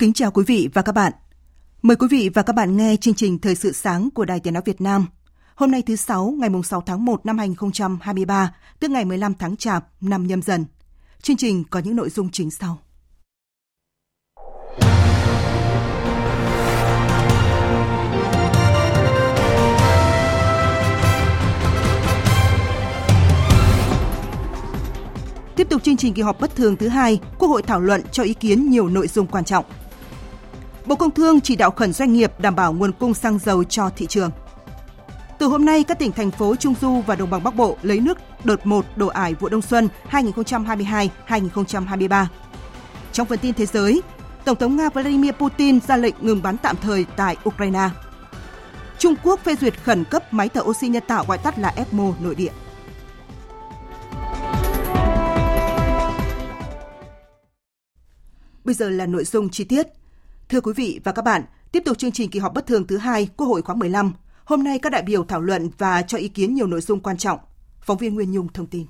Kính chào quý vị và các bạn. Mời quý vị và các bạn nghe chương trình Thời sự sáng của Đài Tiếng Nói Việt Nam. Hôm nay thứ Sáu, ngày 6 tháng 1 năm 2023, tức ngày 15 tháng Chạp, năm nhâm dần. Chương trình có những nội dung chính sau. Tiếp tục chương trình kỳ họp bất thường thứ hai, Quốc hội thảo luận cho ý kiến nhiều nội dung quan trọng. Bộ Công Thương chỉ đạo khẩn doanh nghiệp đảm bảo nguồn cung xăng dầu cho thị trường. Từ hôm nay, các tỉnh thành phố Trung Du và Đồng bằng Bắc Bộ lấy nước đợt 1 đổ ải vụ đông xuân 2022-2023. Trong phần tin thế giới, Tổng thống Nga Vladimir Putin ra lệnh ngừng bắn tạm thời tại Ukraine. Trung Quốc phê duyệt khẩn cấp máy thở oxy nhân tạo gọi tắt là ECMO nội địa. Bây giờ là nội dung chi tiết. Thưa quý vị và các bạn, tiếp tục chương trình kỳ họp bất thường thứ hai Quốc hội khóa 15. Hôm nay các đại biểu thảo luận và cho ý kiến nhiều nội dung quan trọng. Phóng viên Nguyên Nhung thông tin.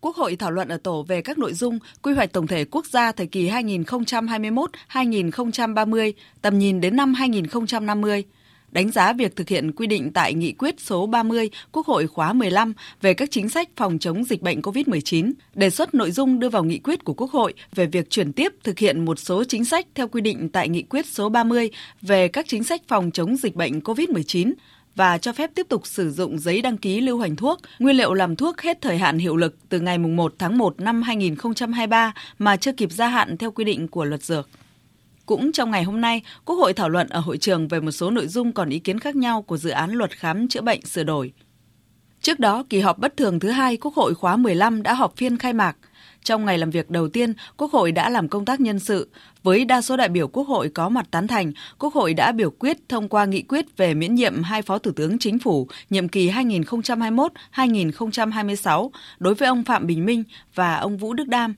Quốc hội thảo luận ở tổ về các nội dung quy hoạch tổng thể quốc gia thời kỳ 2021-2030, tầm nhìn đến năm 2050 đánh giá việc thực hiện quy định tại nghị quyết số 30 Quốc hội khóa 15 về các chính sách phòng chống dịch bệnh COVID-19, đề xuất nội dung đưa vào nghị quyết của Quốc hội về việc chuyển tiếp thực hiện một số chính sách theo quy định tại nghị quyết số 30 về các chính sách phòng chống dịch bệnh COVID-19 và cho phép tiếp tục sử dụng giấy đăng ký lưu hành thuốc, nguyên liệu làm thuốc hết thời hạn hiệu lực từ ngày 1 tháng 1 năm 2023 mà chưa kịp gia hạn theo quy định của luật dược. Cũng trong ngày hôm nay, Quốc hội thảo luận ở hội trường về một số nội dung còn ý kiến khác nhau của dự án luật khám chữa bệnh sửa đổi. Trước đó, kỳ họp bất thường thứ hai Quốc hội khóa 15 đã họp phiên khai mạc. Trong ngày làm việc đầu tiên, Quốc hội đã làm công tác nhân sự. Với đa số đại biểu Quốc hội có mặt tán thành, Quốc hội đã biểu quyết thông qua nghị quyết về miễn nhiệm hai Phó Thủ tướng Chính phủ nhiệm kỳ 2021-2026 đối với ông Phạm Bình Minh và ông Vũ Đức Đam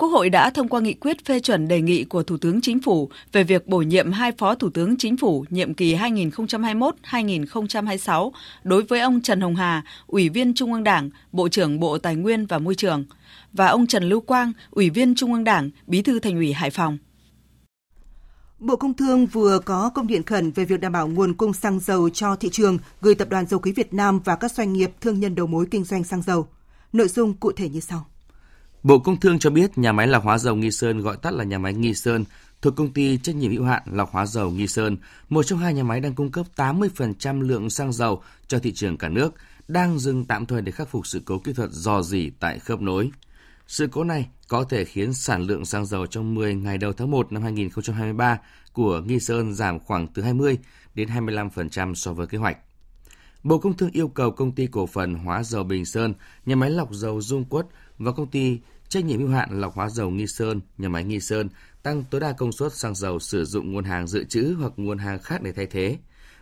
Quốc hội đã thông qua nghị quyết phê chuẩn đề nghị của Thủ tướng Chính phủ về việc bổ nhiệm hai Phó Thủ tướng Chính phủ nhiệm kỳ 2021-2026 đối với ông Trần Hồng Hà, Ủy viên Trung ương Đảng, Bộ trưởng Bộ Tài nguyên và Môi trường, và ông Trần Lưu Quang, Ủy viên Trung ương Đảng, Bí thư Thành ủy Hải Phòng. Bộ Công Thương vừa có công điện khẩn về việc đảm bảo nguồn cung xăng dầu cho thị trường gửi Tập đoàn Dầu khí Việt Nam và các doanh nghiệp thương nhân đầu mối kinh doanh xăng dầu. Nội dung cụ thể như sau. Bộ Công Thương cho biết nhà máy lọc hóa dầu Nghi Sơn gọi tắt là nhà máy Nghi Sơn thuộc công ty trách nhiệm hữu hạn lọc hóa dầu Nghi Sơn, một trong hai nhà máy đang cung cấp 80% lượng xăng dầu cho thị trường cả nước, đang dừng tạm thời để khắc phục sự cố kỹ thuật dò dỉ tại khớp nối. Sự cố này có thể khiến sản lượng xăng dầu trong 10 ngày đầu tháng 1 năm 2023 của Nghi Sơn giảm khoảng từ 20 đến 25% so với kế hoạch. Bộ Công Thương yêu cầu công ty cổ phần hóa dầu Bình Sơn, nhà máy lọc dầu Dung Quất và công ty trách nhiệm hữu hạn lọc hóa dầu Nghi Sơn, nhà máy Nghi Sơn tăng tối đa công suất xăng dầu sử dụng nguồn hàng dự trữ hoặc nguồn hàng khác để thay thế,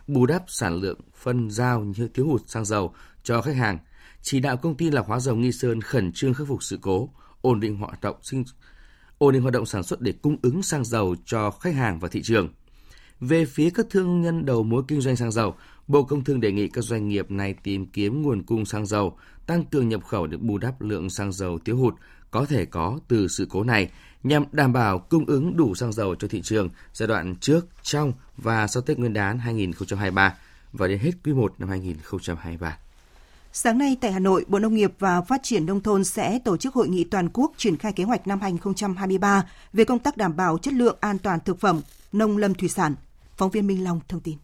bù đắp sản lượng phân giao như thiếu hụt xăng dầu cho khách hàng, chỉ đạo công ty lọc hóa dầu Nghi Sơn khẩn trương khắc phục sự cố, ổn định hoạt động sinh ổn định hoạt động sản xuất để cung ứng xăng dầu cho khách hàng và thị trường. Về phía các thương nhân đầu mối kinh doanh xăng dầu, Bộ Công Thương đề nghị các doanh nghiệp này tìm kiếm nguồn cung xăng dầu, tăng cường nhập khẩu để bù đắp lượng xăng dầu thiếu hụt có thể có từ sự cố này nhằm đảm bảo cung ứng đủ xăng dầu cho thị trường giai đoạn trước, trong và sau Tết Nguyên đán 2023 và đến hết quý 1 năm 2023. Sáng nay tại Hà Nội, Bộ Nông nghiệp và Phát triển Nông thôn sẽ tổ chức hội nghị toàn quốc triển khai kế hoạch năm 2023 về công tác đảm bảo chất lượng an toàn thực phẩm, nông lâm thủy sản. Phóng viên Minh Long thông tin.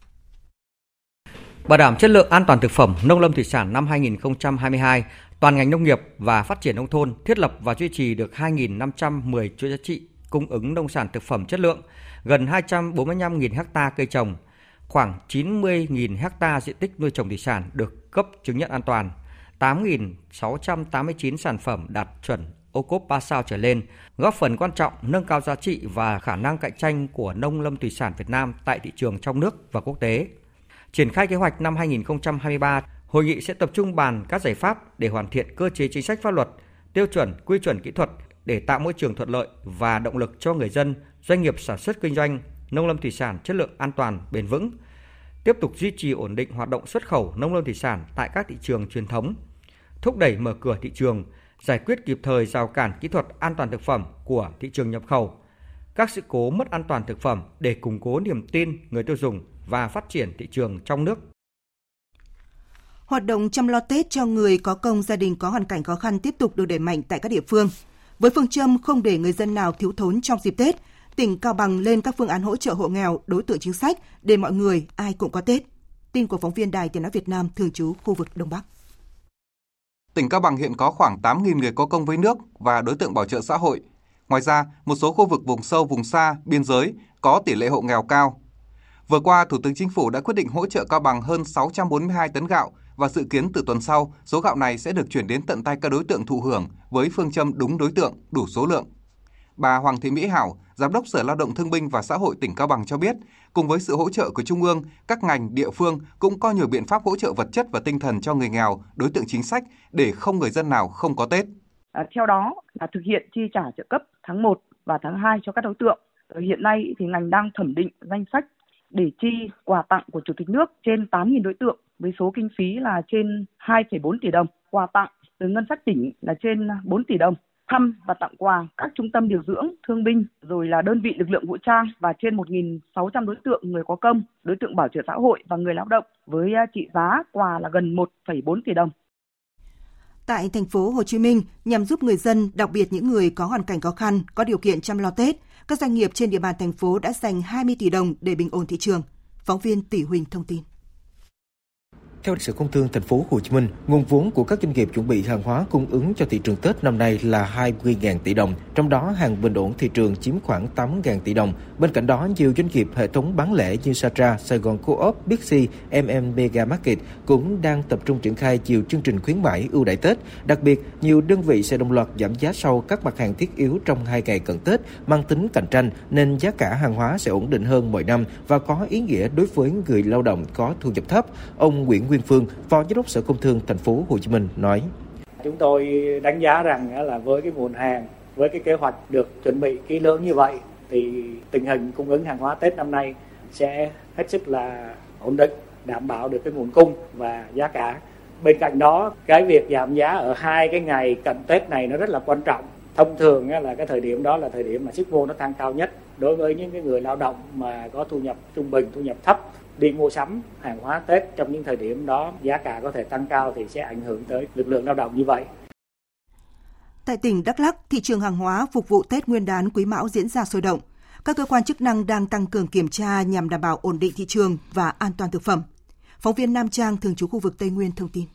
Bảo đảm chất lượng an toàn thực phẩm nông lâm thủy sản năm 2022 Toàn ngành nông nghiệp và phát triển nông thôn thiết lập và duy trì được 2.510 chuỗi giá trị cung ứng nông sản thực phẩm chất lượng, gần 245.000 ha cây trồng, khoảng 90.000 ha diện tích nuôi trồng thủy sản được cấp chứng nhận an toàn, 8.689 sản phẩm đạt chuẩn ô cốp 3 sao trở lên, góp phần quan trọng nâng cao giá trị và khả năng cạnh tranh của nông lâm thủy sản Việt Nam tại thị trường trong nước và quốc tế. Triển khai kế hoạch năm 2023, hội nghị sẽ tập trung bàn các giải pháp để hoàn thiện cơ chế chính sách pháp luật, tiêu chuẩn, quy chuẩn kỹ thuật để tạo môi trường thuận lợi và động lực cho người dân, doanh nghiệp sản xuất kinh doanh nông lâm thủy sản chất lượng an toàn, bền vững, tiếp tục duy trì ổn định hoạt động xuất khẩu nông lâm thủy sản tại các thị trường truyền thống, thúc đẩy mở cửa thị trường, giải quyết kịp thời rào cản kỹ thuật an toàn thực phẩm của thị trường nhập khẩu, các sự cố mất an toàn thực phẩm để củng cố niềm tin người tiêu dùng và phát triển thị trường trong nước. Hoạt động chăm lo Tết cho người có công gia đình có hoàn cảnh khó khăn tiếp tục được đẩy mạnh tại các địa phương. Với phương châm không để người dân nào thiếu thốn trong dịp Tết, tỉnh Cao Bằng lên các phương án hỗ trợ hộ nghèo, đối tượng chính sách để mọi người ai cũng có Tết. Tin của phóng viên Đài Tiếng nói Việt Nam thường trú khu vực Đông Bắc. Tỉnh Cao Bằng hiện có khoảng 8.000 người có công với nước và đối tượng bảo trợ xã hội. Ngoài ra, một số khu vực vùng sâu, vùng xa, biên giới có tỷ lệ hộ nghèo cao. Vừa qua, Thủ tướng Chính phủ đã quyết định hỗ trợ Cao Bằng hơn 642 tấn gạo và dự kiến từ tuần sau, số gạo này sẽ được chuyển đến tận tay các đối tượng thụ hưởng với phương châm đúng đối tượng, đủ số lượng. Bà Hoàng Thị Mỹ Hảo, Giám đốc Sở Lao động Thương binh và Xã hội tỉnh Cao Bằng cho biết, cùng với sự hỗ trợ của Trung ương, các ngành, địa phương cũng có nhiều biện pháp hỗ trợ vật chất và tinh thần cho người nghèo, đối tượng chính sách để không người dân nào không có Tết. À, theo đó là thực hiện chi trả trợ cấp tháng 1 và tháng 2 cho các đối tượng. Ờ, hiện nay thì ngành đang thẩm định danh sách để chi quà tặng của Chủ tịch nước trên 8.000 đối tượng với số kinh phí là trên 2,4 tỷ đồng. Quà tặng từ ngân sách tỉnh là trên 4 tỷ đồng thăm và tặng quà các trung tâm điều dưỡng, thương binh, rồi là đơn vị lực lượng vũ trang và trên 1.600 đối tượng người có công, đối tượng bảo trợ xã hội và người lao động với à, trị giá quà là gần 1,4 tỷ đồng. Tại thành phố Hồ Chí Minh, nhằm giúp người dân, đặc biệt những người có hoàn cảnh khó khăn, có điều kiện chăm lo Tết, các doanh nghiệp trên địa bàn thành phố đã dành 20 tỷ đồng để bình ổn thị trường. Phóng viên Tỷ Huỳnh thông tin. Theo Sở Công Thương thành phố Hồ Chí Minh, nguồn vốn của các doanh nghiệp chuẩn bị hàng hóa cung ứng cho thị trường Tết năm nay là 20.000 tỷ đồng, trong đó hàng bình ổn thị trường chiếm khoảng 8.000 tỷ đồng. Bên cạnh đó, nhiều doanh nghiệp hệ thống bán lẻ như Satra, Sài Gòn Co-op, Bixi, MM Mega Market cũng đang tập trung triển khai nhiều chương trình khuyến mãi ưu đãi Tết. Đặc biệt, nhiều đơn vị sẽ đồng loạt giảm giá sau các mặt hàng thiết yếu trong hai ngày cận Tết, mang tính cạnh tranh nên giá cả hàng hóa sẽ ổn định hơn mọi năm và có ý nghĩa đối với người lao động có thu nhập thấp. Ông Nguyễn Nguyên Phương, Phó Giám đốc Sở Công Thương Thành phố Hồ Chí Minh nói: Chúng tôi đánh giá rằng là với cái nguồn hàng, với cái kế hoạch được chuẩn bị kỹ lưỡng như vậy thì tình hình cung ứng hàng hóa Tết năm nay sẽ hết sức là ổn định, đảm bảo được cái nguồn cung và giá cả. Bên cạnh đó, cái việc giảm giá ở hai cái ngày cận Tết này nó rất là quan trọng. Thông thường là cái thời điểm đó là thời điểm mà sức mua nó tăng cao nhất đối với những cái người lao động mà có thu nhập trung bình, thu nhập thấp đi mua sắm hàng hóa Tết trong những thời điểm đó giá cả có thể tăng cao thì sẽ ảnh hưởng tới lực lượng lao động như vậy. Tại tỉnh Đắk Lắk, thị trường hàng hóa phục vụ Tết Nguyên đán Quý Mão diễn ra sôi động. Các cơ quan chức năng đang tăng cường kiểm tra nhằm đảm bảo ổn định thị trường và an toàn thực phẩm. Phóng viên Nam Trang thường trú khu vực Tây Nguyên thông tin.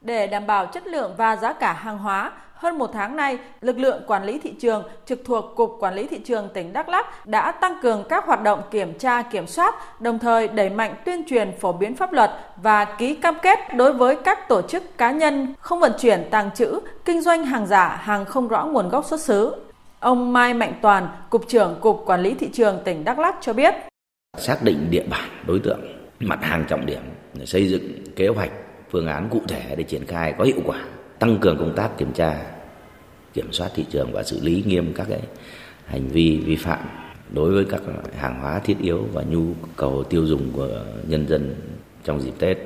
Để đảm bảo chất lượng và giá cả hàng hóa, hơn một tháng nay, lực lượng quản lý thị trường trực thuộc Cục Quản lý Thị trường tỉnh Đắk Lắk đã tăng cường các hoạt động kiểm tra, kiểm soát, đồng thời đẩy mạnh tuyên truyền phổ biến pháp luật và ký cam kết đối với các tổ chức cá nhân không vận chuyển, tàng trữ, kinh doanh hàng giả, hàng không rõ nguồn gốc xuất xứ. Ông Mai Mạnh Toàn, Cục trưởng Cục Quản lý Thị trường tỉnh Đắk Lắk cho biết. Xác định địa bàn đối tượng, mặt hàng trọng điểm, xây dựng kế hoạch, phương án cụ thể để triển khai có hiệu quả tăng cường công tác kiểm tra kiểm soát thị trường và xử lý nghiêm các cái hành vi vi phạm đối với các hàng hóa thiết yếu và nhu cầu tiêu dùng của nhân dân trong dịp Tết.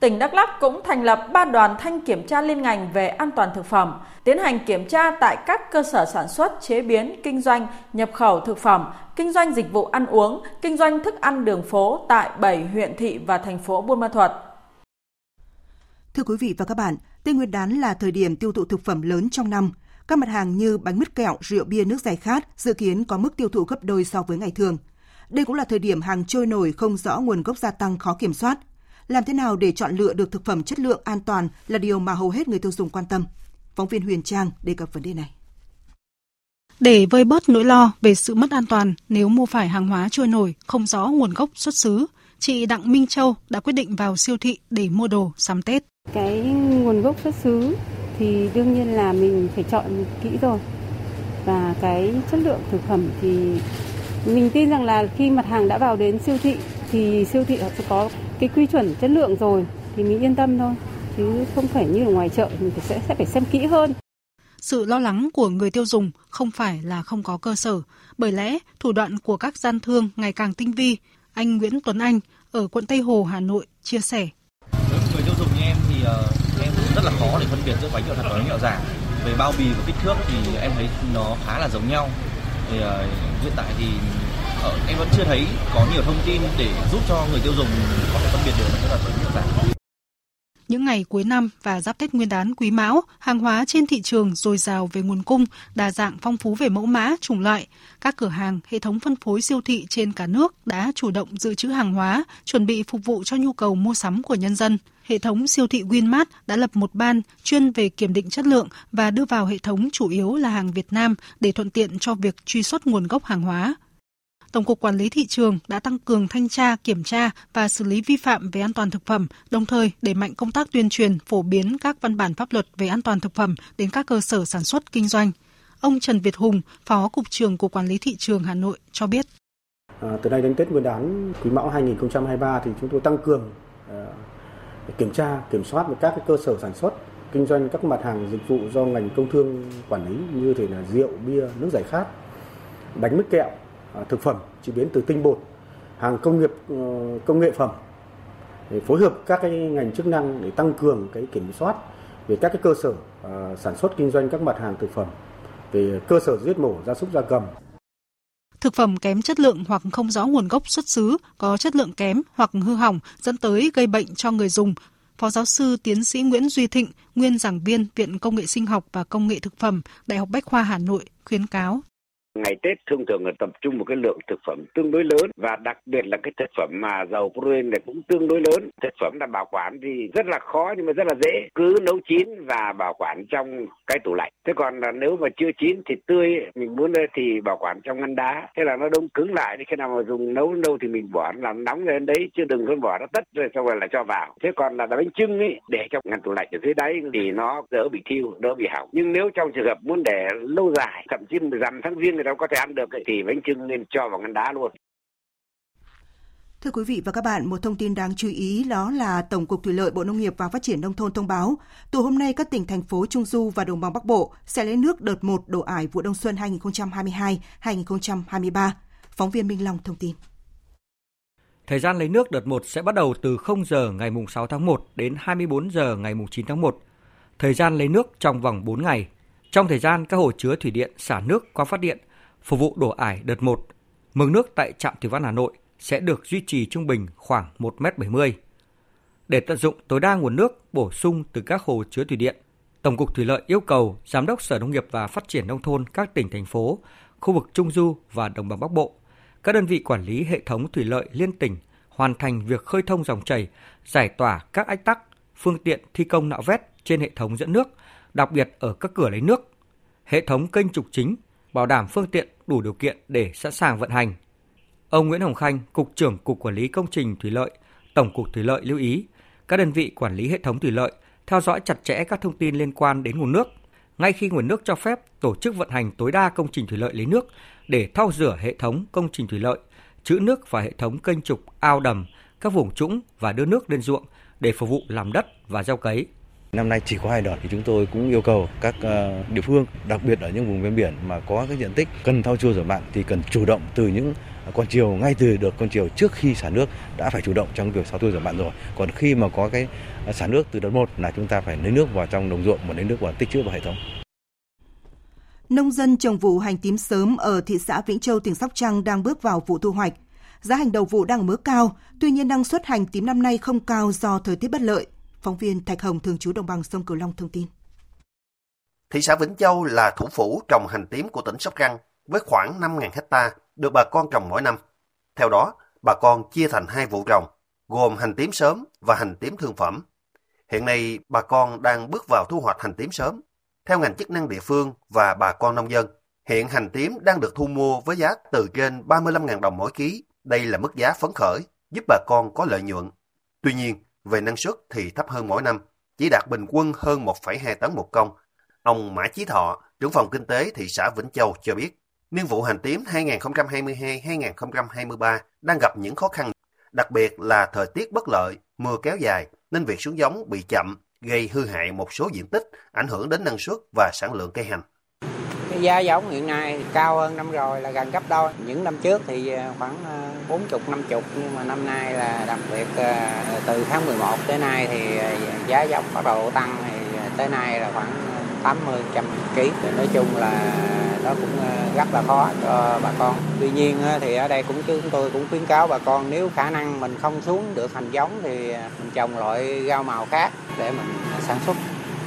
Tỉnh Đắk Lắk cũng thành lập ba đoàn thanh kiểm tra liên ngành về an toàn thực phẩm, tiến hành kiểm tra tại các cơ sở sản xuất, chế biến, kinh doanh, nhập khẩu thực phẩm, kinh doanh dịch vụ ăn uống, kinh doanh thức ăn đường phố tại 7 huyện thị và thành phố Buôn Ma Thuột. Thưa quý vị và các bạn, Tết Nguyên đán là thời điểm tiêu thụ thực phẩm lớn trong năm. Các mặt hàng như bánh mứt kẹo, rượu bia, nước giải khát dự kiến có mức tiêu thụ gấp đôi so với ngày thường. Đây cũng là thời điểm hàng trôi nổi không rõ nguồn gốc gia tăng khó kiểm soát. Làm thế nào để chọn lựa được thực phẩm chất lượng an toàn là điều mà hầu hết người tiêu dùng quan tâm. Phóng viên Huyền Trang đề cập vấn đề này. Để vơi bớt nỗi lo về sự mất an toàn nếu mua phải hàng hóa trôi nổi không rõ nguồn gốc xuất xứ, chị Đặng Minh Châu đã quyết định vào siêu thị để mua đồ sắm Tết. Cái nguồn gốc xuất xứ thì đương nhiên là mình phải chọn kỹ rồi. Và cái chất lượng thực phẩm thì mình tin rằng là khi mặt hàng đã vào đến siêu thị thì siêu thị họ sẽ có cái quy chuẩn chất lượng rồi thì mình yên tâm thôi chứ không phải như ở ngoài chợ mình sẽ sẽ phải xem kỹ hơn. Sự lo lắng của người tiêu dùng không phải là không có cơ sở, bởi lẽ thủ đoạn của các gian thương ngày càng tinh vi. Anh Nguyễn Tuấn Anh ở quận Tây Hồ, Hà Nội chia sẻ. Với người tiêu dùng như em thì uh, em rất là khó để phân biệt giữa bánh kẹo thật và bánh kẹo giả. Về bao bì và kích thước thì em thấy nó khá là giống nhau. Thì uh, hiện tại thì ở, em vẫn chưa thấy có nhiều thông tin để giúp cho người tiêu dùng có thể phân biệt được bánh kẹo thật và bánh kẹo giả. Những ngày cuối năm và giáp Tết Nguyên đán Quý Mão, hàng hóa trên thị trường dồi dào về nguồn cung, đa dạng phong phú về mẫu mã, chủng loại. Các cửa hàng, hệ thống phân phối siêu thị trên cả nước đã chủ động dự trữ hàng hóa, chuẩn bị phục vụ cho nhu cầu mua sắm của nhân dân. Hệ thống siêu thị Winmart đã lập một ban chuyên về kiểm định chất lượng và đưa vào hệ thống chủ yếu là hàng Việt Nam để thuận tiện cho việc truy xuất nguồn gốc hàng hóa. Tổng cục Quản lý thị trường đã tăng cường thanh tra, kiểm tra và xử lý vi phạm về an toàn thực phẩm, đồng thời đẩy mạnh công tác tuyên truyền, phổ biến các văn bản pháp luật về an toàn thực phẩm đến các cơ sở sản xuất kinh doanh. Ông Trần Việt Hùng, Phó Cục trưởng Cục Quản lý thị trường Hà Nội cho biết. À, từ nay đến Tết Nguyên đán Quý Mão 2023 thì chúng tôi tăng cường à, kiểm tra, kiểm soát với các cái cơ sở sản xuất kinh doanh các mặt hàng dịch vụ do ngành công thương quản lý như thể là rượu, bia, nước giải khát, bánh mứt kẹo, À, thực phẩm chế biến từ tinh bột, hàng công nghiệp ờ, công nghệ phẩm để phối hợp các cái ngành chức năng để tăng cường cái kiểm soát về các cái cơ sở à, sản xuất kinh doanh các mặt hàng thực phẩm về cơ sở giết mổ gia súc gia cầm Thực phẩm kém chất lượng hoặc không rõ nguồn gốc xuất xứ, có chất lượng kém hoặc hư hỏng dẫn tới gây bệnh cho người dùng. Phó giáo sư tiến sĩ Nguyễn Duy Thịnh, nguyên giảng viên Viện Công nghệ Sinh học và Công nghệ Thực phẩm, Đại học Bách khoa Hà Nội khuyến cáo Ngày Tết thông thường là tập trung một cái lượng thực phẩm tương đối lớn và đặc biệt là cái thực phẩm mà dầu protein này cũng tương đối lớn. Thực phẩm đã bảo quản thì rất là khó nhưng mà rất là dễ. Cứ nấu chín và bảo quản trong cái tủ lạnh. Thế còn là nếu mà chưa chín thì tươi mình muốn thì bảo quản trong ngăn đá. Thế là nó đông cứng lại thì khi nào mà dùng nấu lâu thì mình bỏ làm nóng lên đấy chứ đừng có bỏ nó tất rồi xong rồi là cho vào. Thế còn là bánh trưng ấy để trong ngăn tủ lạnh ở dưới đáy thì nó đỡ bị thiêu, đỡ bị hỏng. Nhưng nếu trong trường hợp muốn để lâu dài, thậm chí rằm tháng riêng người ta có thể ăn được thì bánh trưng nên cho vào ngăn đá luôn. Thưa quý vị và các bạn, một thông tin đáng chú ý đó là Tổng cục Thủy lợi Bộ Nông nghiệp và Phát triển Nông thôn thông báo, từ hôm nay các tỉnh, thành phố Trung Du và Đồng bằng Bắc Bộ sẽ lấy nước đợt 1 đổ ải vụ đông xuân 2022-2023. Phóng viên Minh Long thông tin. Thời gian lấy nước đợt 1 sẽ bắt đầu từ 0 giờ ngày 6 tháng 1 đến 24 giờ ngày 9 tháng 1. Thời gian lấy nước trong vòng 4 ngày. Trong thời gian các hồ chứa thủy điện xả nước qua phát điện phục vụ đổ ải đợt 1, mực nước tại trạm thủy văn Hà Nội sẽ được duy trì trung bình khoảng 1m70. Để tận dụng tối đa nguồn nước bổ sung từ các hồ chứa thủy điện, Tổng cục Thủy lợi yêu cầu Giám đốc Sở Nông nghiệp và Phát triển Nông thôn các tỉnh, thành phố, khu vực Trung Du và Đồng bằng Bắc Bộ, các đơn vị quản lý hệ thống thủy lợi liên tỉnh hoàn thành việc khơi thông dòng chảy, giải tỏa các ách tắc, phương tiện thi công nạo vét trên hệ thống dẫn nước, đặc biệt ở các cửa lấy nước, hệ thống kênh trục chính, bảo đảm phương tiện đủ điều kiện để sẵn sàng vận hành. Ông Nguyễn Hồng Khanh, Cục trưởng Cục Quản lý Công trình Thủy lợi, Tổng cục Thủy lợi lưu ý, các đơn vị quản lý hệ thống thủy lợi theo dõi chặt chẽ các thông tin liên quan đến nguồn nước. Ngay khi nguồn nước cho phép, tổ chức vận hành tối đa công trình thủy lợi lấy nước để thao rửa hệ thống công trình thủy lợi, trữ nước và hệ thống kênh trục, ao đầm, các vùng trũng và đưa nước lên ruộng để phục vụ làm đất và gieo cấy. Năm nay chỉ có hai đợt thì chúng tôi cũng yêu cầu các ờ, địa phương, đặc biệt ở những vùng ven biển mà có cái diện tích cần thao chua rửa mặn thì cần chủ động từ những à, con chiều ngay từ được con chiều trước khi xả nước đã phải chủ động trong việc thao tôi rửa mặn rồi. Còn khi mà có cái à, xả nước từ đợt 1 là chúng ta phải lấy nước vào trong đồng ruộng và lấy nước vào tích trữ vào hệ thống. Nông dân trồng vụ hành tím sớm ở thị xã Vĩnh Châu, tỉnh Sóc Trăng đang bước vào vụ thu hoạch. Giá hành đầu vụ đang ở mức cao, tuy nhiên năng suất hành tím năm nay không cao do thời tiết bất lợi. Phóng viên Thạch Hồng thường trú đồng bằng sông Cửu Long thông tin. Thị xã Vĩnh Châu là thủ phủ trồng hành tím của tỉnh Sóc Trăng với khoảng 5.000 hecta được bà con trồng mỗi năm. Theo đó, bà con chia thành hai vụ trồng. gồm hành tím sớm và hành tím thương phẩm. Hiện nay, bà con đang bước vào thu hoạch hành tím sớm. Theo ngành chức năng địa phương và bà con nông dân, hiện hành tím đang được thu mua với giá từ trên 35.000 đồng mỗi ký. Đây là mức giá phấn khởi, giúp bà con có lợi nhuận. Tuy nhiên, về năng suất thì thấp hơn mỗi năm, chỉ đạt bình quân hơn 1,2 tấn một công. Ông Mã Chí Thọ, trưởng phòng kinh tế thị xã Vĩnh Châu cho biết, niên vụ hành tím 2022-2023 đang gặp những khó khăn, đặc biệt là thời tiết bất lợi, mưa kéo dài nên việc xuống giống bị chậm, gây hư hại một số diện tích, ảnh hưởng đến năng suất và sản lượng cây hành. Cái giá giống hiện nay cao hơn năm rồi là gần gấp đôi. Những năm trước thì ờ, khoảng ờ, 40 50 nhưng mà năm nay là đặc biệt ờ, từ tháng 11 tới nay thì giá giống bắt đầu tăng thì tới nay là khoảng 80 trăm ký. Nói chung là nó cũng rất là khó cho bà con. Tuy nhiên thì ở đây cũng chúng tôi cũng khuyến cáo bà con nếu khả năng mình không xuống được hành giống thì mình trồng loại rau màu khác để mình sản xuất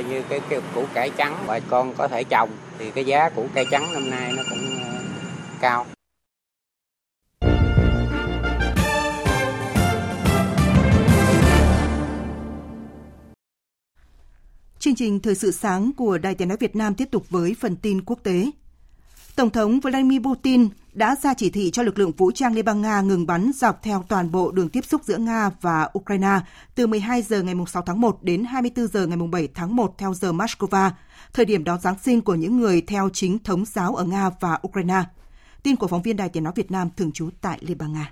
như cái, cái củ cải trắng bà con có thể trồng thì cái giá củ cải trắng năm nay nó cũng ờ, cao. Chương trình Thời sự sáng của Đài Tiếng Nói Việt Nam tiếp tục với phần tin quốc tế. Tổng thống Vladimir Putin đã ra chỉ thị cho lực lượng vũ trang Liên bang Nga ngừng bắn dọc theo toàn bộ đường tiếp xúc giữa Nga và Ukraine từ 12 giờ ngày 6 tháng 1 đến 24 giờ ngày 7 tháng 1 theo giờ Moscow, thời điểm đón Giáng sinh của những người theo chính thống giáo ở Nga và Ukraine. Tin của phóng viên Đài Tiếng Nói Việt Nam thường trú tại Liên bang Nga.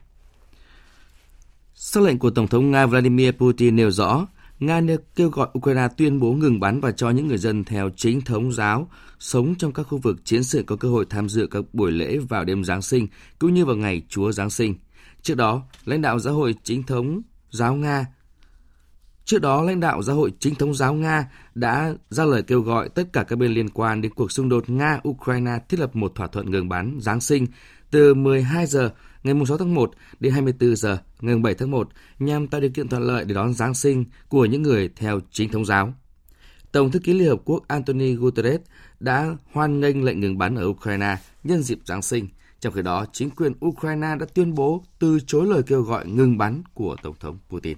Sắc lệnh của Tổng thống Nga Vladimir Putin nêu rõ, Nga kêu gọi Ukraine tuyên bố ngừng bắn và cho những người dân theo chính thống giáo sống trong các khu vực chiến sự có cơ hội tham dự các buổi lễ vào đêm Giáng sinh cũng như vào ngày Chúa Giáng sinh. Trước đó, lãnh đạo giáo hội chính thống giáo Nga Trước đó, lãnh đạo giáo hội chính thống giáo Nga đã ra lời kêu gọi tất cả các bên liên quan đến cuộc xung đột Nga-Ukraine thiết lập một thỏa thuận ngừng bắn Giáng sinh từ 12 giờ ngày 6 tháng 1 đến 24 giờ ngày 7 tháng 1 nhằm tạo điều kiện thuận lợi để đón Giáng sinh của những người theo chính thống giáo. Tổng thư ký Liên Hợp Quốc Anthony Guterres đã hoan nghênh lệnh ngừng bắn ở Ukraine nhân dịp Giáng sinh. Trong khi đó, chính quyền Ukraine đã tuyên bố từ chối lời kêu gọi ngừng bắn của Tổng thống Putin.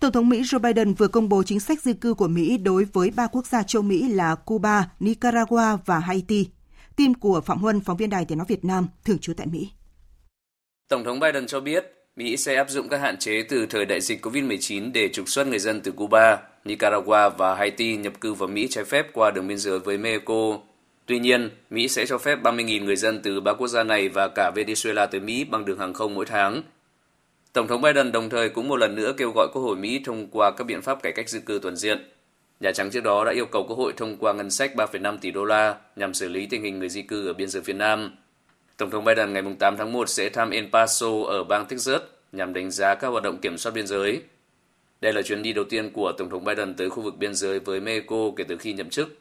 Tổng thống Mỹ Joe Biden vừa công bố chính sách di cư của Mỹ đối với ba quốc gia châu Mỹ là Cuba, Nicaragua và Haiti. Tin của Phạm Huân, phóng viên Đài Tiếng Nói Việt Nam, thường trú tại Mỹ. Tổng thống Biden cho biết Mỹ sẽ áp dụng các hạn chế từ thời đại dịch COVID-19 để trục xuất người dân từ Cuba, Nicaragua và Haiti nhập cư vào Mỹ trái phép qua đường biên giới với Mexico. Tuy nhiên, Mỹ sẽ cho phép 30.000 người dân từ ba quốc gia này và cả Venezuela tới Mỹ bằng đường hàng không mỗi tháng. Tổng thống Biden đồng thời cũng một lần nữa kêu gọi Quốc hội Mỹ thông qua các biện pháp cải cách di cư toàn diện. Nhà Trắng trước đó đã yêu cầu Quốc hội thông qua ngân sách 3,5 tỷ đô la nhằm xử lý tình hình người di cư ở biên giới phía Nam. Tổng thống Biden ngày 8 tháng 1 sẽ thăm El Paso ở bang Texas nhằm đánh giá các hoạt động kiểm soát biên giới. Đây là chuyến đi đầu tiên của Tổng thống Biden tới khu vực biên giới với Mexico kể từ khi nhậm chức.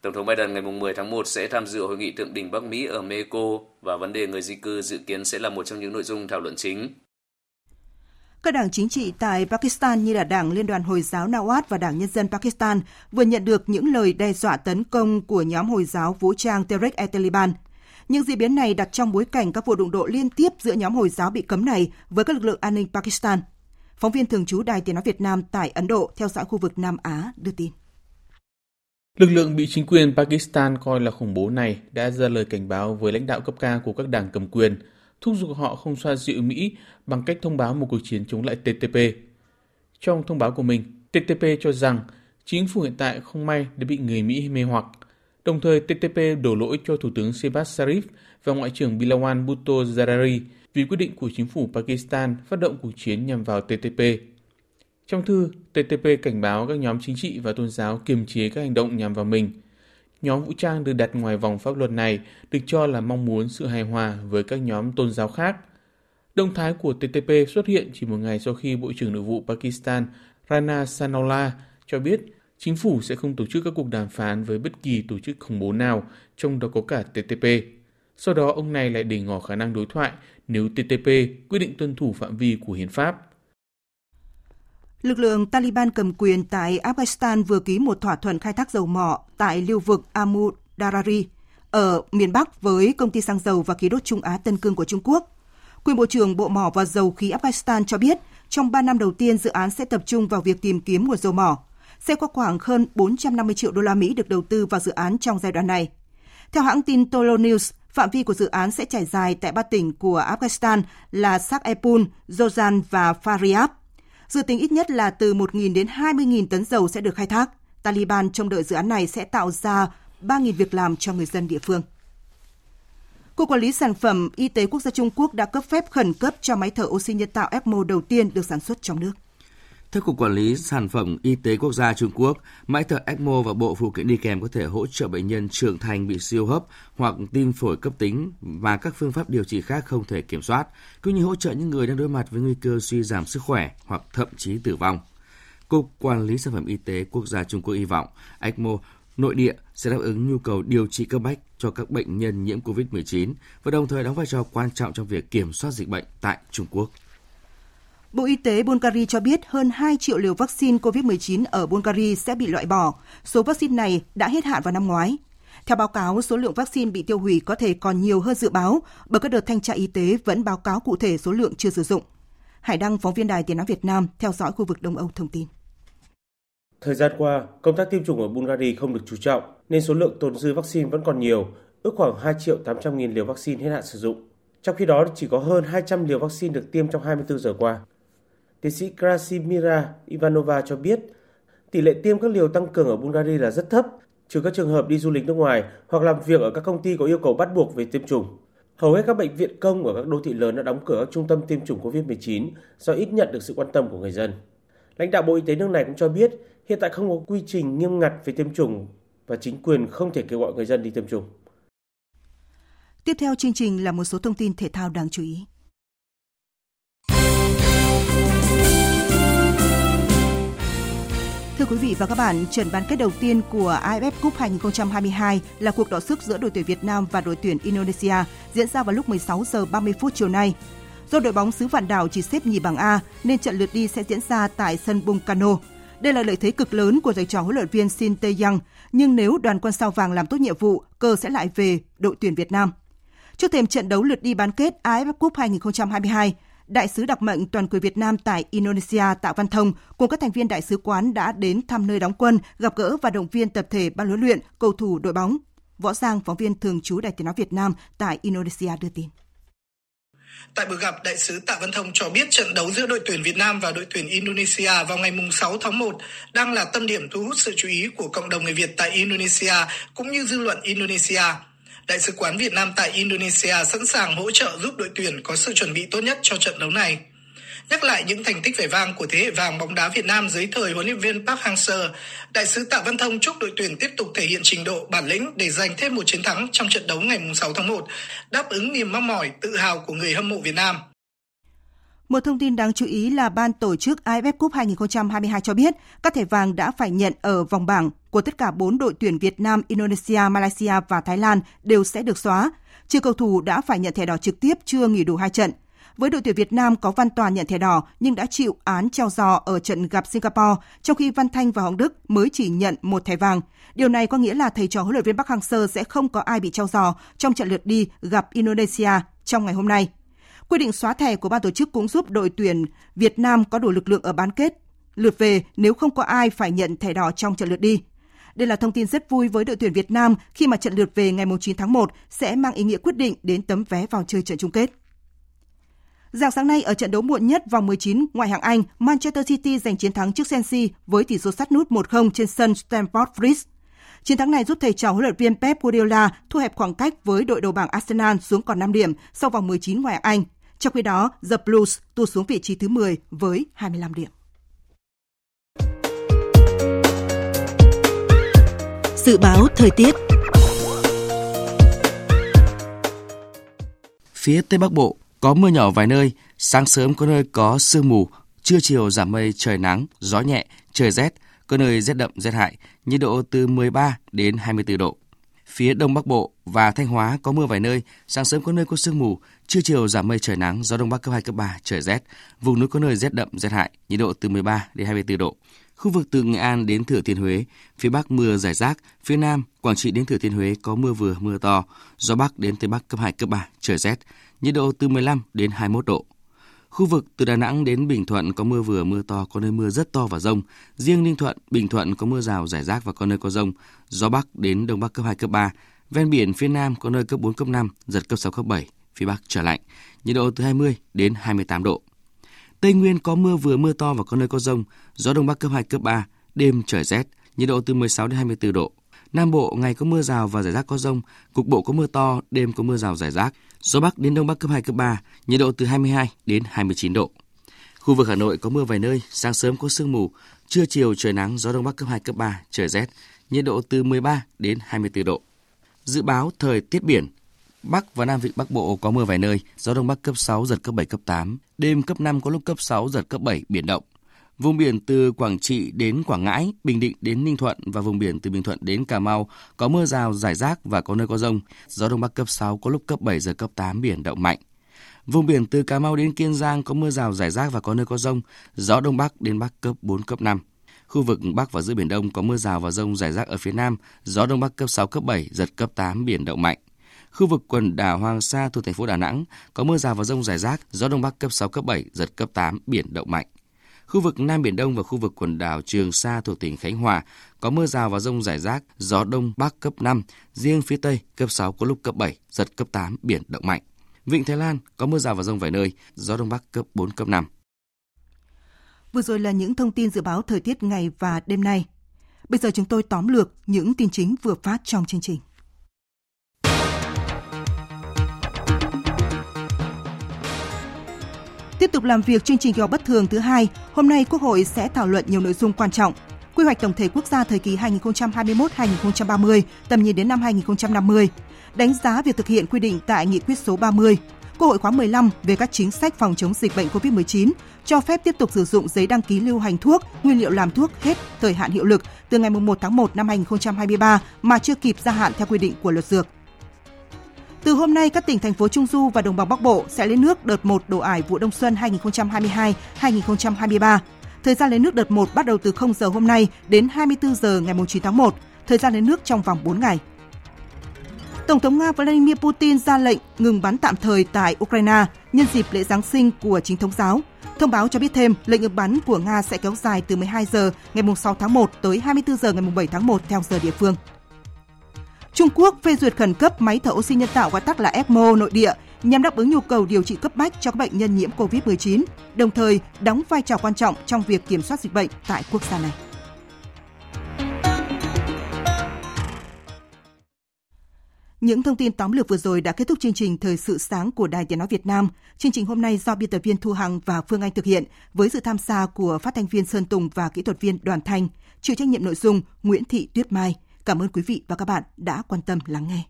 Tổng thống Biden ngày 10 tháng 1 sẽ tham dự hội nghị thượng đỉnh Bắc Mỹ ở Mexico và vấn đề người di cư dự kiến sẽ là một trong những nội dung thảo luận chính. Các đảng chính trị tại Pakistan như là Đảng Liên đoàn Hồi giáo Nawaz và Đảng Nhân dân Pakistan vừa nhận được những lời đe dọa tấn công của nhóm Hồi giáo vũ trang Tehrik-e-Taliban. Những diễn biến này đặt trong bối cảnh các vụ đụng độ liên tiếp giữa nhóm Hồi giáo bị cấm này với các lực lượng an ninh Pakistan. Phóng viên thường trú Đài Tiếng Nói Việt Nam tại Ấn Độ theo dõi khu vực Nam Á đưa tin. Lực lượng bị chính quyền Pakistan coi là khủng bố này đã ra lời cảnh báo với lãnh đạo cấp cao của các đảng cầm quyền – thúc giục họ không xoa dịu Mỹ bằng cách thông báo một cuộc chiến chống lại TTP. Trong thông báo của mình, TTP cho rằng chính phủ hiện tại không may đã bị người Mỹ mê hoặc. Đồng thời, TTP đổ lỗi cho Thủ tướng Shehbaz Sharif và Ngoại trưởng Bilawal Bhutto Zardari vì quyết định của chính phủ Pakistan phát động cuộc chiến nhằm vào TTP. Trong thư, TTP cảnh báo các nhóm chính trị và tôn giáo kiềm chế các hành động nhằm vào mình – Nhóm vũ trang được đặt ngoài vòng pháp luật này được cho là mong muốn sự hài hòa với các nhóm tôn giáo khác. Động thái của TTP xuất hiện chỉ một ngày sau khi Bộ trưởng Nội vụ Pakistan Rana Sanaullah cho biết chính phủ sẽ không tổ chức các cuộc đàm phán với bất kỳ tổ chức khủng bố nào, trong đó có cả TTP. Sau đó, ông này lại để ngỏ khả năng đối thoại nếu TTP quyết định tuân thủ phạm vi của hiến pháp. Lực lượng Taliban cầm quyền tại Afghanistan vừa ký một thỏa thuận khai thác dầu mỏ tại lưu vực Amu Darari ở miền Bắc với công ty xăng dầu và khí đốt Trung Á Tân Cương của Trung Quốc. Quyền Bộ trưởng Bộ Mỏ và Dầu khí Afghanistan cho biết, trong 3 năm đầu tiên dự án sẽ tập trung vào việc tìm kiếm nguồn dầu mỏ. Sẽ có khoảng hơn 450 triệu đô la Mỹ được đầu tư vào dự án trong giai đoạn này. Theo hãng tin Tolo News, phạm vi của dự án sẽ trải dài tại ba tỉnh của Afghanistan là Sak-e-pul, Jozan và Faryab. Dự tính ít nhất là từ 1.000 đến 20.000 tấn dầu sẽ được khai thác. Taliban trông đợi dự án này sẽ tạo ra 3.000 việc làm cho người dân địa phương. Cục Quản lý Sản phẩm Y tế Quốc gia Trung Quốc đã cấp phép khẩn cấp cho máy thở oxy nhân tạo ECMO đầu tiên được sản xuất trong nước. Theo Cục Quản lý Sản phẩm Y tế Quốc gia Trung Quốc, máy thở ECMO và bộ phụ kiện đi kèm có thể hỗ trợ bệnh nhân trưởng thành bị siêu hấp hoặc tim phổi cấp tính và các phương pháp điều trị khác không thể kiểm soát, cũng như hỗ trợ những người đang đối mặt với nguy cơ suy giảm sức khỏe hoặc thậm chí tử vong. Cục Quản lý Sản phẩm Y tế Quốc gia Trung Quốc hy vọng ECMO nội địa sẽ đáp ứng nhu cầu điều trị cấp bách cho các bệnh nhân nhiễm COVID-19 và đồng thời đóng vai trò quan trọng trong việc kiểm soát dịch bệnh tại Trung Quốc. Bộ Y tế Bulgaria cho biết hơn 2 triệu liều vaccine COVID-19 ở Bulgaria sẽ bị loại bỏ. Số vaccine này đã hết hạn vào năm ngoái. Theo báo cáo, số lượng vaccine bị tiêu hủy có thể còn nhiều hơn dự báo bởi các đợt thanh tra y tế vẫn báo cáo cụ thể số lượng chưa sử dụng. Hải Đăng, phóng viên Đài Tiếng Nói Việt Nam, theo dõi khu vực Đông Âu thông tin. Thời gian qua, công tác tiêm chủng ở Bulgaria không được chú trọng, nên số lượng tồn dư vaccine vẫn còn nhiều, ước khoảng 2 triệu 800 nghìn liều vaccine hết hạn sử dụng. Trong khi đó, chỉ có hơn 200 liều vaccine được tiêm trong 24 giờ qua. Tiến sĩ Krasimira Ivanova cho biết, tỷ lệ tiêm các liều tăng cường ở Bulgaria là rất thấp, trừ các trường hợp đi du lịch nước ngoài hoặc làm việc ở các công ty có yêu cầu bắt buộc về tiêm chủng. Hầu hết các bệnh viện công ở các đô thị lớn đã đóng cửa các trung tâm tiêm chủng COVID-19 do ít nhận được sự quan tâm của người dân. Lãnh đạo Bộ Y tế nước này cũng cho biết hiện tại không có quy trình nghiêm ngặt về tiêm chủng và chính quyền không thể kêu gọi người dân đi tiêm chủng. Tiếp theo chương trình là một số thông tin thể thao đáng chú ý. Vị và các bạn, trận bán kết đầu tiên của AFF Cup 2022 là cuộc đọ sức giữa đội tuyển Việt Nam và đội tuyển Indonesia diễn ra vào lúc 16 giờ 30 phút chiều nay. Do đội bóng xứ Vạn Đảo chỉ xếp nhì bảng A nên trận lượt đi sẽ diễn ra tại sân Bung Karno. Đây là lợi thế cực lớn của thầy trò huấn luyện viên Shin Tae-young, nhưng nếu đoàn quân sao vàng làm tốt nhiệm vụ, cơ sẽ lại về đội tuyển Việt Nam. Trước thềm trận đấu lượt đi bán kết AFF Cup 2022, Đại sứ đặc mệnh toàn quyền Việt Nam tại Indonesia Tạ Văn Thông cùng các thành viên đại sứ quán đã đến thăm nơi đóng quân, gặp gỡ và động viên tập thể ban huấn luyện, cầu thủ đội bóng. Võ Giang, phóng viên thường trú Đài Tiếng nói Việt Nam tại Indonesia đưa tin. Tại buổi gặp, đại sứ Tạ Văn Thông cho biết trận đấu giữa đội tuyển Việt Nam và đội tuyển Indonesia vào ngày 6 tháng 1 đang là tâm điểm thu hút sự chú ý của cộng đồng người Việt tại Indonesia cũng như dư luận Indonesia. Đại sứ quán Việt Nam tại Indonesia sẵn sàng hỗ trợ giúp đội tuyển có sự chuẩn bị tốt nhất cho trận đấu này. Nhắc lại những thành tích vẻ vang của thế hệ vàng bóng đá Việt Nam dưới thời huấn luyện viên Park Hang-seo, đại sứ Tạ Văn Thông chúc đội tuyển tiếp tục thể hiện trình độ bản lĩnh để giành thêm một chiến thắng trong trận đấu ngày 6 tháng 1, đáp ứng niềm mong mỏi tự hào của người hâm mộ Việt Nam. Một thông tin đáng chú ý là ban tổ chức AFF Cup 2022 cho biết các thẻ vàng đã phải nhận ở vòng bảng của tất cả 4 đội tuyển Việt Nam, Indonesia, Malaysia và Thái Lan đều sẽ được xóa. Trừ cầu thủ đã phải nhận thẻ đỏ trực tiếp chưa nghỉ đủ hai trận. Với đội tuyển Việt Nam có Văn Toàn nhận thẻ đỏ nhưng đã chịu án treo giò ở trận gặp Singapore, trong khi Văn Thanh và Hồng Đức mới chỉ nhận một thẻ vàng. Điều này có nghĩa là thầy trò huấn luyện viên Park Hang-seo sẽ không có ai bị treo giò trong trận lượt đi gặp Indonesia trong ngày hôm nay. Quy định xóa thẻ của ban tổ chức cũng giúp đội tuyển Việt Nam có đủ lực lượng ở bán kết lượt về nếu không có ai phải nhận thẻ đỏ trong trận lượt đi. Đây là thông tin rất vui với đội tuyển Việt Nam khi mà trận lượt về ngày 9 tháng 1 sẽ mang ý nghĩa quyết định đến tấm vé vào chơi trận chung kết. Dạng sáng nay ở trận đấu muộn nhất vòng 19 ngoại hạng Anh, Manchester City giành chiến thắng trước Chelsea với tỷ số sát nút 1-0 trên sân Stamford Bridge. Chiến thắng này giúp thầy trò huấn luyện viên Pep Guardiola thu hẹp khoảng cách với đội đầu bảng Arsenal xuống còn 5 điểm sau vòng 19 ngoại hạng Anh. Trong khi đó, The Blues tụt xuống vị trí thứ 10 với 25 điểm. Dự báo thời tiết Phía Tây Bắc Bộ có mưa nhỏ vài nơi, sáng sớm có nơi có sương mù, trưa chiều giảm mây trời nắng, gió nhẹ, trời rét, có nơi rét đậm rét hại, nhiệt độ từ 13 đến 24 độ. Phía Đông Bắc Bộ và Thanh Hóa có mưa vài nơi, sáng sớm có nơi có sương mù, trưa chiều giảm mây trời nắng, gió Đông Bắc cấp 2, cấp 3, trời rét. Vùng núi có nơi rét đậm, rét hại, nhiệt độ từ 13 đến 24 độ. Khu vực từ Nghệ An đến Thừa Thiên Huế, phía Bắc mưa rải rác, phía Nam, Quảng Trị đến Thừa Thiên Huế có mưa vừa mưa to, gió Bắc đến Tây Bắc cấp 2, cấp 3, trời rét, nhiệt độ từ 15 đến 21 độ. Khu vực từ Đà Nẵng đến Bình Thuận có mưa vừa mưa to, có nơi mưa rất to và rông. Riêng Ninh Thuận, Bình Thuận có mưa rào rải rác và có nơi có rông. Gió Bắc đến Đông Bắc cấp 2, cấp 3. Ven biển phía Nam có nơi cấp 4, cấp 5, giật cấp 6, cấp 7. Phía Bắc trở lạnh, nhiệt độ từ 20 đến 28 độ. Tây Nguyên có mưa vừa mưa to và có nơi có rông. Gió Đông Bắc cấp 2, cấp 3. Đêm trời rét, nhiệt độ từ 16 đến 24 độ. Nam Bộ ngày có mưa rào và rải rác có rông, cục bộ có mưa to, đêm có mưa rào rải rác. Gió Bắc đến Đông Bắc cấp 2, cấp 3, nhiệt độ từ 22 đến 29 độ. Khu vực Hà Nội có mưa vài nơi, sáng sớm có sương mù, trưa chiều trời nắng, gió Đông Bắc cấp 2, cấp 3, trời rét, nhiệt độ từ 13 đến 24 độ. Dự báo thời tiết biển, Bắc và Nam Vịnh Bắc Bộ có mưa vài nơi, gió Đông Bắc cấp 6, giật cấp 7, cấp 8, đêm cấp 5 có lúc cấp 6, giật cấp 7, biển động. Vùng biển từ Quảng Trị đến Quảng Ngãi, Bình Định đến Ninh Thuận và vùng biển từ Bình Thuận đến Cà Mau có mưa rào rải rác và có nơi có rông. Gió Đông Bắc cấp 6 có lúc cấp 7 giờ cấp 8 biển động mạnh. Vùng biển từ Cà Mau đến Kiên Giang có mưa rào rải rác và có nơi có rông. Gió Đông Bắc đến Bắc cấp 4 cấp 5. Khu vực Bắc và giữa Biển Đông có mưa rào và rông rải rác ở phía Nam, gió Đông Bắc cấp 6, cấp 7, giật cấp 8, biển động mạnh. Khu vực quần đảo Hoàng Sa thuộc thành phố Đà Nẵng có mưa rào và rông rải rác, gió Đông Bắc cấp 6, cấp 7, giật cấp 8, biển động mạnh. Khu vực Nam Biển Đông và khu vực quần đảo Trường Sa thuộc tỉnh Khánh Hòa có mưa rào và rông rải rác, gió Đông Bắc cấp 5, riêng phía Tây cấp 6 có lúc cấp 7, giật cấp 8, biển động mạnh. Vịnh Thái Lan có mưa rào và rông vài nơi, gió Đông Bắc cấp 4, cấp 5. Vừa rồi là những thông tin dự báo thời tiết ngày và đêm nay. Bây giờ chúng tôi tóm lược những tin chính vừa phát trong chương trình. Tiếp tục làm việc chương trình kỳ họp bất thường thứ hai, hôm nay Quốc hội sẽ thảo luận nhiều nội dung quan trọng. Quy hoạch tổng thể quốc gia thời kỳ 2021-2030, tầm nhìn đến năm 2050, đánh giá việc thực hiện quy định tại Nghị quyết số 30, Quốc hội khóa 15 về các chính sách phòng chống dịch bệnh COVID-19 cho phép tiếp tục sử dụng giấy đăng ký lưu hành thuốc, nguyên liệu làm thuốc hết thời hạn hiệu lực từ ngày 1 tháng 1 năm 2023 mà chưa kịp gia hạn theo quy định của luật dược. Từ hôm nay, các tỉnh thành phố Trung Du và Đồng bằng Bắc Bộ sẽ lấy nước đợt 1 đổ ải vụ đông xuân 2022-2023. Thời gian lấy nước đợt 1 bắt đầu từ 0 giờ hôm nay đến 24 giờ ngày 9 tháng 1, thời gian lấy nước trong vòng 4 ngày. Tổng thống Nga Vladimir Putin ra lệnh ngừng bắn tạm thời tại Ukraine nhân dịp lễ Giáng sinh của chính thống giáo. Thông báo cho biết thêm, lệnh ngừng bắn của Nga sẽ kéo dài từ 12 giờ ngày 6 tháng 1 tới 24 giờ ngày 7 tháng 1 theo giờ địa phương. Trung Quốc phê duyệt khẩn cấp máy thở oxy nhân tạo gọi tắt là ECMO nội địa nhằm đáp ứng nhu cầu điều trị cấp bách cho các bệnh nhân nhiễm COVID-19, đồng thời đóng vai trò quan trọng trong việc kiểm soát dịch bệnh tại quốc gia này. Những thông tin tóm lược vừa rồi đã kết thúc chương trình Thời sự sáng của Đài Tiếng Nói Việt Nam. Chương trình hôm nay do biên tập viên Thu Hằng và Phương Anh thực hiện với sự tham gia của phát thanh viên Sơn Tùng và kỹ thuật viên Đoàn Thanh, chịu trách nhiệm nội dung Nguyễn Thị Tuyết Mai. Cảm ơn quý vị và các bạn đã quan tâm lắng nghe.